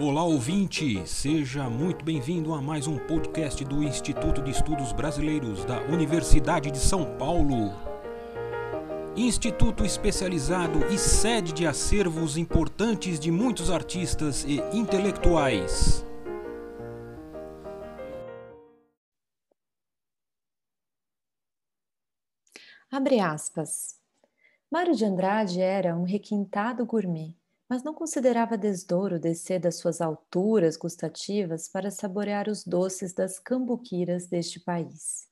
Olá ouvinte, seja muito bem-vindo a mais um podcast do Instituto de Estudos Brasileiros da Universidade de São Paulo. Instituto especializado e sede de acervos importantes de muitos artistas e intelectuais. Abre aspas. Mário de Andrade era um requintado gourmet mas não considerava desdouro descer das suas alturas gustativas para saborear os doces das cambuquiras deste país.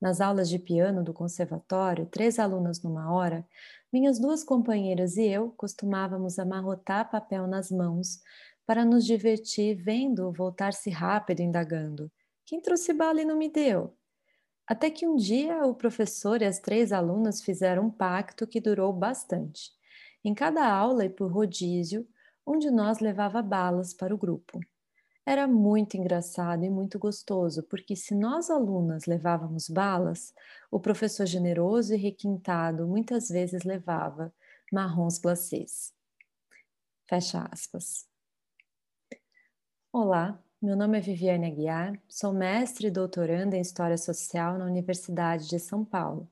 Nas aulas de piano do conservatório, três alunas numa hora, minhas duas companheiras e eu costumávamos amarrotar papel nas mãos para nos divertir vendo-o voltar-se rápido indagando: Quem trouxe bala e não me deu? Até que um dia o professor e as três alunas fizeram um pacto que durou bastante. Em cada aula e por rodízio, um de nós levava balas para o grupo. Era muito engraçado e muito gostoso, porque se nós alunas levávamos balas, o professor generoso e requintado muitas vezes levava marrons glacês. Fecha aspas. Olá, meu nome é Viviane Aguiar, sou mestre e doutoranda em História Social na Universidade de São Paulo.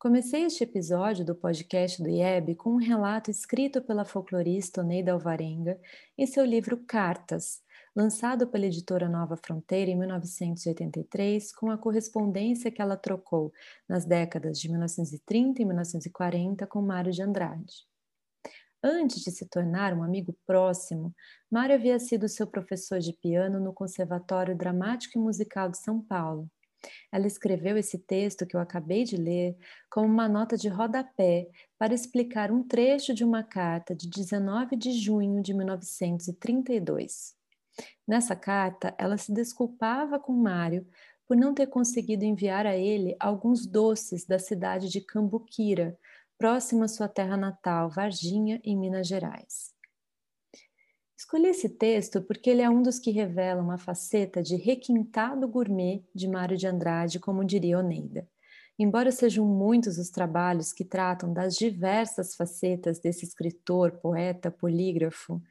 Comecei este episódio do podcast do IEB com um relato escrito pela folclorista Oneida Alvarenga em seu livro Cartas, lançado pela editora Nova Fronteira em 1983, com a correspondência que ela trocou nas décadas de 1930 e 1940 com Mário de Andrade. Antes de se tornar um amigo próximo, Mário havia sido seu professor de piano no Conservatório Dramático e Musical de São Paulo ela escreveu esse texto que eu acabei de ler como uma nota de rodapé para explicar um trecho de uma carta de 19 de junho de 1932. Nessa carta, ela se desculpava com Mário por não ter conseguido enviar a ele alguns doces da cidade de Cambuquira, próxima à sua terra natal, Varginha, em Minas Gerais. Escolhi esse texto porque ele é um dos que revela uma faceta de requintado gourmet de Mário de Andrade, como diria Oneida. Embora sejam muitos os trabalhos que tratam das diversas facetas desse escritor, poeta, polígrafo,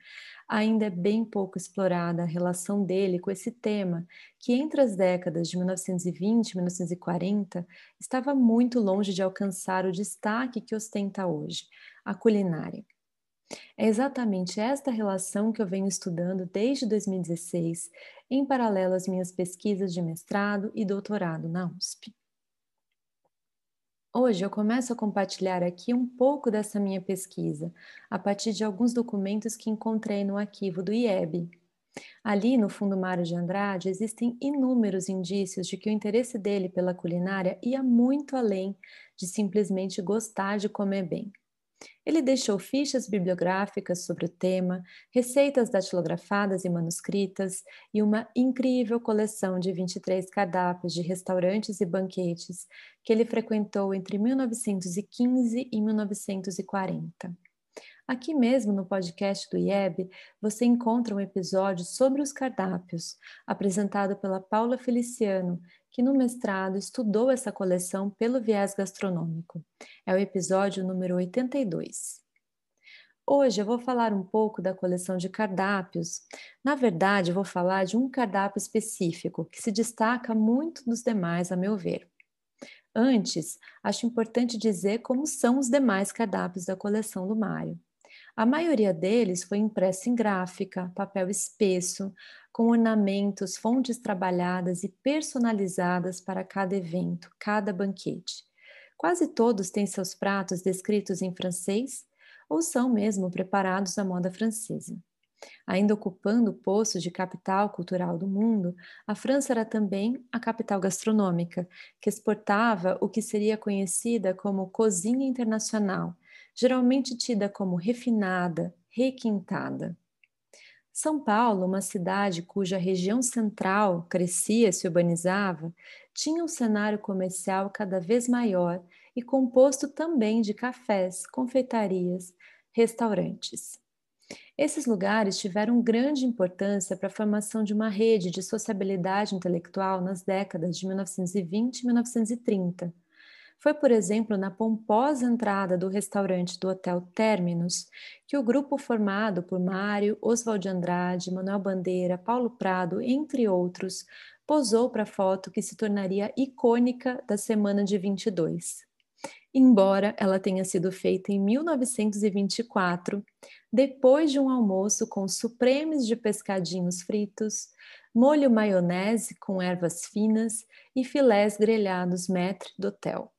ainda é bem pouco explorada a relação dele com esse tema, que entre as décadas de 1920 e 1940 estava muito longe de alcançar o destaque que ostenta hoje, a culinária. É exatamente esta relação que eu venho estudando desde 2016, em paralelo às minhas pesquisas de mestrado e doutorado na USP. Hoje eu começo a compartilhar aqui um pouco dessa minha pesquisa, a partir de alguns documentos que encontrei no arquivo do IEB. Ali, no Fundo Mário de Andrade, existem inúmeros indícios de que o interesse dele pela culinária ia muito além de simplesmente gostar de comer bem. Ele deixou fichas bibliográficas sobre o tema, receitas datilografadas e manuscritas e uma incrível coleção de 23 cardápios de restaurantes e banquetes que ele frequentou entre 1915 e 1940. Aqui mesmo no podcast do IEB, você encontra um episódio sobre os cardápios, apresentado pela Paula Feliciano, que no mestrado estudou essa coleção pelo viés gastronômico. É o episódio número 82. Hoje eu vou falar um pouco da coleção de cardápios. Na verdade, vou falar de um cardápio específico que se destaca muito dos demais, a meu ver. Antes, acho importante dizer como são os demais cardápios da coleção do Mário. A maioria deles foi impressa em gráfica, papel espesso, com ornamentos, fontes trabalhadas e personalizadas para cada evento, cada banquete. Quase todos têm seus pratos descritos em francês ou são mesmo preparados à moda francesa. Ainda ocupando o posto de capital cultural do mundo, a França era também a capital gastronômica, que exportava o que seria conhecida como cozinha internacional, geralmente tida como refinada, requintada. São Paulo, uma cidade cuja região central crescia e se urbanizava, tinha um cenário comercial cada vez maior e composto também de cafés, confeitarias, restaurantes. Esses lugares tiveram grande importância para a formação de uma rede de sociabilidade intelectual nas décadas de 1920 e 1930 Foi, por exemplo, na pomposa entrada do restaurante do Hotel Terminus que o grupo formado por Mário, Oswald de Andrade, Manuel Bandeira, Paulo Prado, entre outros, posou para a foto que se tornaria icônica da semana de 22. Embora ela tenha sido feita em 1924, depois de um almoço com supremes de pescadinhos fritos, molho maionese com ervas finas e filés grelhados maître d'hôtel.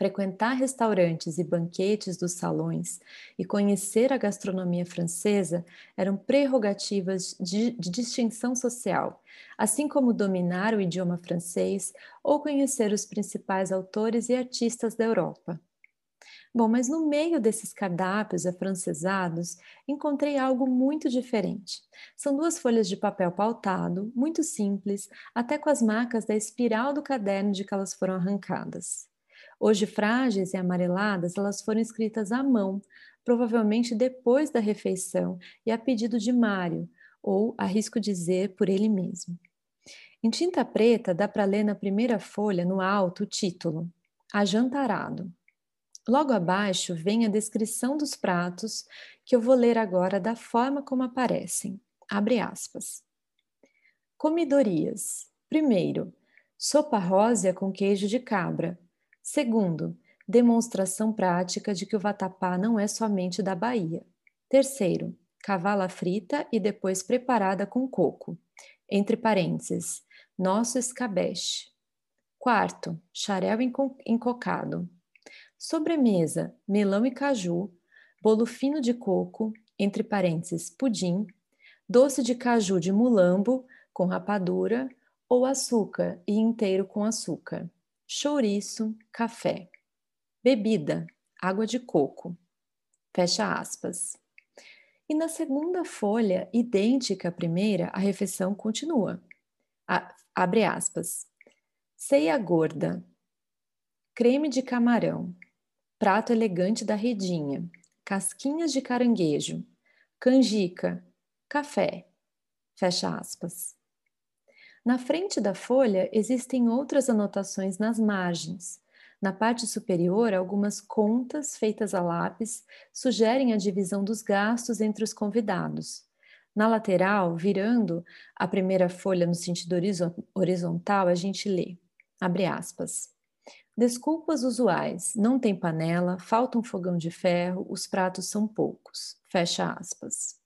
Frequentar restaurantes e banquetes dos salões e conhecer a gastronomia francesa eram prerrogativas de, de, distinção social, assim como dominar o idioma francês ou conhecer os principais autores e artistas da Europa. Bom, mas no meio desses cardápios afrancesados, encontrei algo muito diferente. São duas folhas de papel pautado, muito simples, até com as marcas da espiral do caderno de que elas foram arrancadas. Hoje frágeis e amareladas, elas foram escritas à mão, provavelmente depois da refeição e a pedido de Mário, ou, arrisco dizer, por ele mesmo. Em tinta preta, dá para ler na primeira folha, no alto, o título: Ajantarado. Logo abaixo vem a descrição dos pratos, que eu vou ler agora da forma como aparecem. Abre aspas. Comidorias. Primeiro, sopa rósea com queijo de cabra, Segundo, demonstração prática de que o vatapá não é somente da Bahia. Terceiro, cavala frita e depois preparada com coco. Entre parênteses, nosso escabeche. Quarto, xarel encocado. Sobremesa, melão e caju, bolo fino de coco, entre parênteses, pudim, doce de caju de mulambo com rapadura ou açúcar e inteiro com açúcar chouriço, café. Bebida, água de coco. Fecha aspas. E na segunda folha, idêntica à primeira, a refeição continua. A, abre aspas. Ceia gorda. Creme de camarão. Prato elegante da redinha. Casquinhas de caranguejo. Canjica. Café. Fecha aspas. Na frente da folha existem outras anotações nas margens. Na parte superior, algumas contas feitas a lápis sugerem a divisão dos gastos entre os convidados. Na lateral, virando a primeira folha no sentido horizontal, a gente lê, abre aspas, Desculpas usuais, não tem panela, falta um fogão de ferro, os pratos são poucos. Fecha aspas.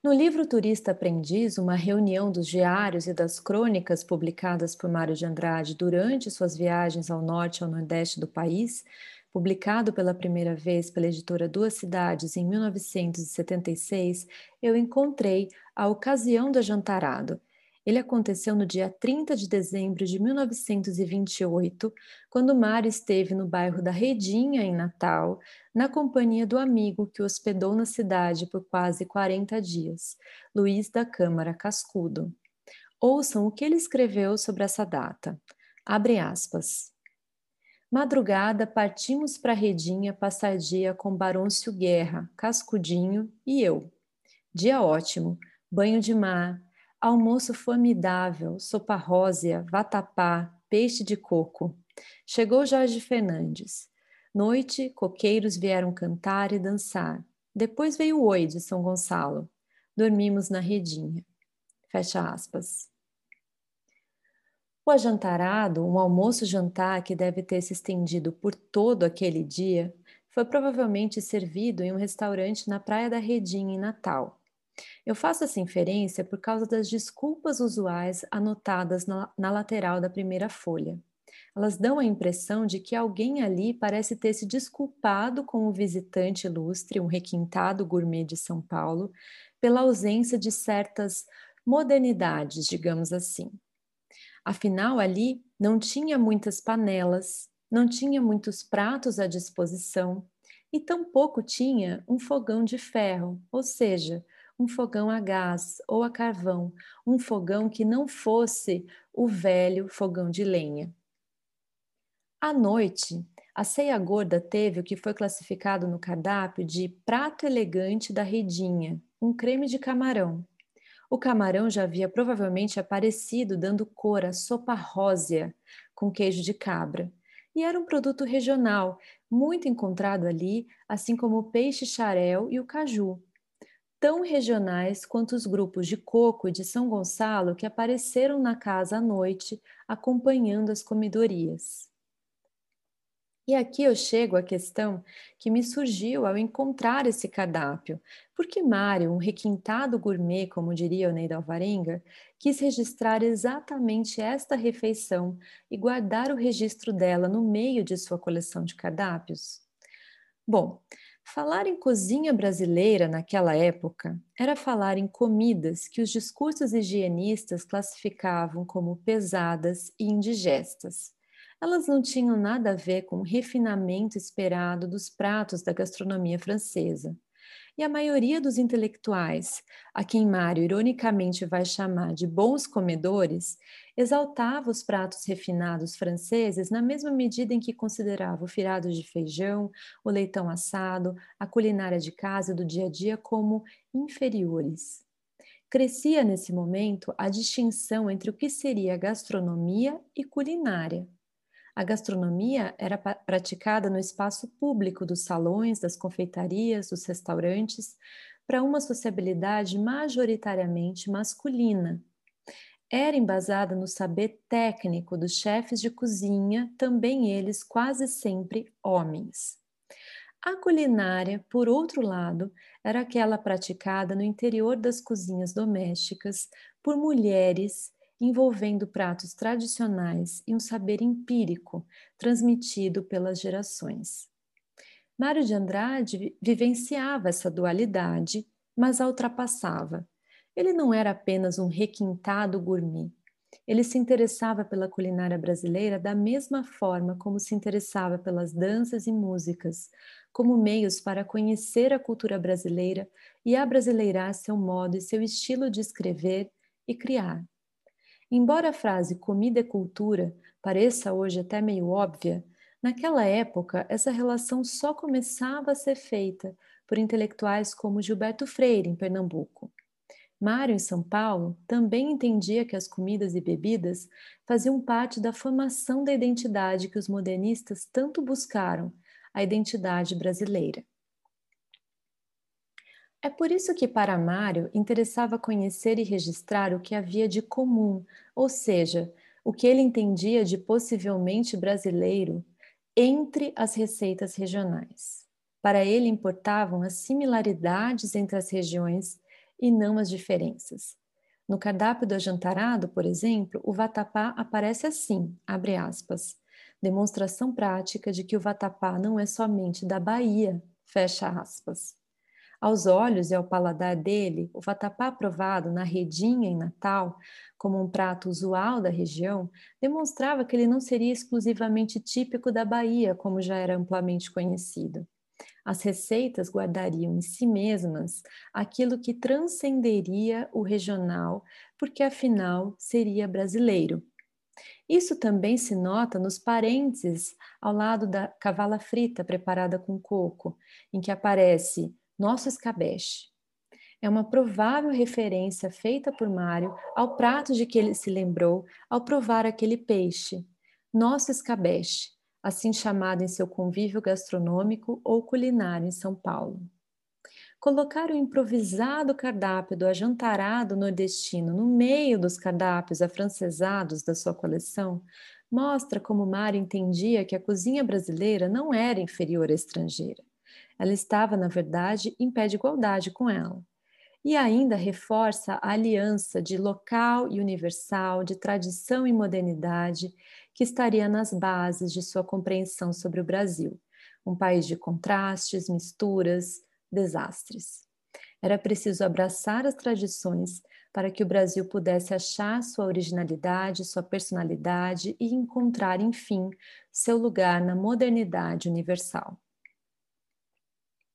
No livro Turista Aprendiz, uma reunião dos diários e das crônicas publicadas por Mário de Andrade durante suas viagens ao norte e ao nordeste do país, publicado pela primeira vez pela editora Duas Cidades em 1976, eu encontrei a ocasião do jantarado, ele aconteceu no dia 30 de dezembro de 1928, quando Mário esteve no bairro da Redinha, em Natal, na companhia do amigo que o hospedou na cidade por quase 40 dias, Luiz da Câmara Cascudo. Ouçam o que ele escreveu sobre essa data. Abre aspas. Madrugada partimos para Redinha passar dia com Barôncio Guerra, Cascudinho e eu. Dia ótimo, banho de mar, Almoço formidável, sopa rósea, vatapá, peixe de coco. Chegou Jorge Fernandes. Noite, coqueiros vieram cantar e dançar. Depois veio o oi de São Gonçalo. Dormimos na redinha. Fecha aspas. O ajantarado, um almoço-jantar que deve ter se estendido por todo aquele dia, foi provavelmente servido em um restaurante na Praia da Redinha, em Natal. Eu faço essa inferência por causa das desculpas usuais anotadas na, na, lateral da primeira folha. Elas dão a impressão de que alguém ali parece ter se desculpado com o visitante ilustre, um requintado gourmet de São Paulo, pela ausência de certas modernidades, digamos assim. Afinal, ali não tinha muitas panelas, não tinha muitos pratos à disposição e tampouco tinha um fogão de ferro, ou seja, um fogão a gás ou a carvão, um fogão que não fosse o velho fogão de lenha. À noite, a ceia gorda teve o que foi classificado no cardápio de prato elegante da redinha, um creme de camarão. O camarão já havia provavelmente aparecido dando cor à sopa rósea com queijo de cabra, e era um produto regional, muito encontrado ali, assim como o peixe xarel e o caju, tão regionais quanto os grupos de coco e de São Gonçalo que apareceram na casa à noite, acompanhando as comidorias. E aqui eu chego à questão que me surgiu ao encontrar esse cardápio, porque Mário, um requintado gourmet, como diria o Neida Alvarenga, quis registrar exatamente esta refeição e guardar o registro dela no meio de sua coleção de cardápios? Bom, Falar em cozinha brasileira naquela época era falar em comidas que os discursos higienistas classificavam como pesadas e indigestas. Elas não tinham nada a ver com o refinamento esperado dos pratos da gastronomia francesa. E a maioria dos intelectuais, a quem Mário ironicamente vai chamar de bons comedores, exaltava os pratos refinados franceses na mesma medida em que considerava o firado de feijão, o leitão assado, a culinária de casa do dia a dia como inferiores. Crescia nesse momento a distinção entre o que seria gastronomia e culinária. A gastronomia era praticada no espaço público dos salões, das confeitarias, dos restaurantes, para uma sociabilidade majoritariamente masculina. Era embasada no saber técnico dos chefes de cozinha, também eles quase sempre homens. A culinária, por outro lado, era aquela praticada no interior das cozinhas domésticas por mulheres envolvendo pratos tradicionais e um saber empírico transmitido pelas gerações. Mário de Andrade vivenciava essa dualidade, mas a ultrapassava. Ele não era apenas um requintado gourmet. Ele se interessava pela culinária brasileira da mesma forma como se interessava pelas danças e músicas, como meios para conhecer a cultura brasileira e abrasileirar seu modo e seu estilo de escrever e criar. Embora a frase comida é cultura pareça hoje até meio óbvia, naquela época essa relação só começava a ser feita por intelectuais como Gilberto Freire, em Pernambuco. Mário, em São Paulo, também entendia que as comidas e bebidas faziam parte da formação da identidade que os modernistas tanto buscaram, a identidade brasileira. É por isso que para Mário interessava conhecer e registrar o que havia de comum, ou seja, o que ele entendia de possivelmente brasileiro entre as receitas regionais. Para ele importavam as similaridades entre as regiões e não as diferenças. No cardápio do ajantarado, por exemplo, o vatapá aparece assim, abre aspas, demonstração prática de que o vatapá não é somente da Bahia, fecha aspas. Aos olhos e ao paladar dele, o vatapá provado na redinha em Natal, como um prato usual da região, demonstrava que ele não seria exclusivamente típico da Bahia, como já era amplamente conhecido. As receitas guardariam em si mesmas aquilo que transcenderia o regional, porque afinal seria brasileiro. Isso também se nota nos parênteses ao lado da cavala frita preparada com coco, em que aparece nosso escabeche. É uma provável referência feita por Mário ao prato de que ele se lembrou ao provar aquele peixe, nosso escabeche, assim chamado em seu convívio gastronômico ou culinário em São Paulo. Colocar o improvisado cardápio do ajantarado nordestino no meio dos cardápios afrancesados da sua coleção mostra como Mário entendia que a cozinha brasileira não era inferior à estrangeira. Ela estava, na verdade, em pé de igualdade com ela. E ainda reforça a aliança de local e universal, de tradição e modernidade, que estaria nas bases de sua compreensão sobre o Brasil, um país de contrastes, misturas, desastres. Era preciso abraçar as tradições para que o Brasil pudesse achar sua originalidade, sua personalidade e encontrar, enfim, seu lugar na modernidade universal.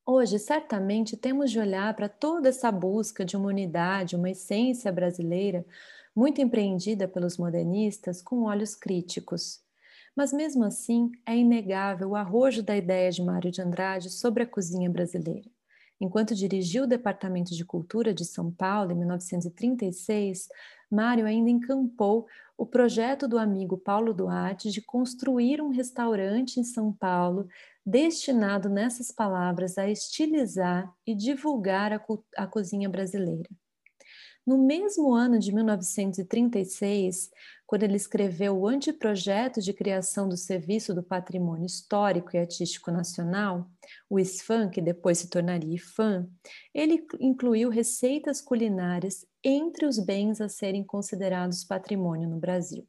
Hoje, certamente, temos de olhar para toda essa busca de uma unidade, uma essência brasileira, muito empreendida pelos modernistas, com olhos críticos. Mas, mesmo assim, é inegável o arrojo da ideia de Mário de Andrade sobre a cozinha brasileira. Enquanto dirigiu o Departamento de Cultura de São Paulo em 1936, Mário ainda encampou o projeto do amigo Paulo Duarte de construir um restaurante em São Paulo destinado, nessas palavras, a estilizar e divulgar a, a cozinha brasileira. No mesmo ano de 1936, quando ele escreveu o anteprojeto de criação do Serviço do Patrimônio Histórico e Artístico Nacional, o SFAM, que depois se tornaria IFAM, ele incluiu receitas culinárias entre os bens a serem considerados patrimônio no Brasil.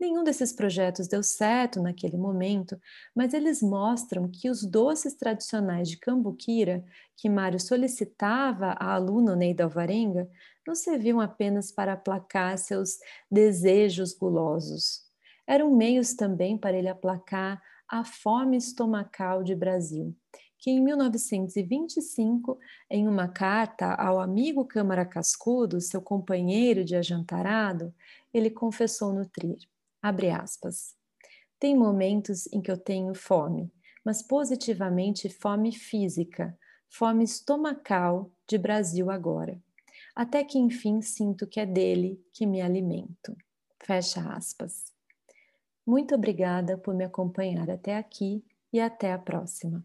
Nenhum desses projetos deu certo naquele momento, mas eles mostram que os doces tradicionais de Cambuquira, que Mário solicitava à aluna Neida Alvarenga, não serviam apenas para aplacar seus desejos gulosos. Eram meios também para ele aplacar a fome estomacal de Brasil, que em 1925, em uma carta ao amigo Câmara Cascudo, seu companheiro de ajantarado, ele confessou nutrir. Abre aspas. Tem momentos em que eu tenho fome, mas positivamente fome física, fome estomacal de Brasil agora. Até que enfim sinto que é dele que me alimento. Fecha aspas. Muito obrigada por me acompanhar até aqui e até a próxima.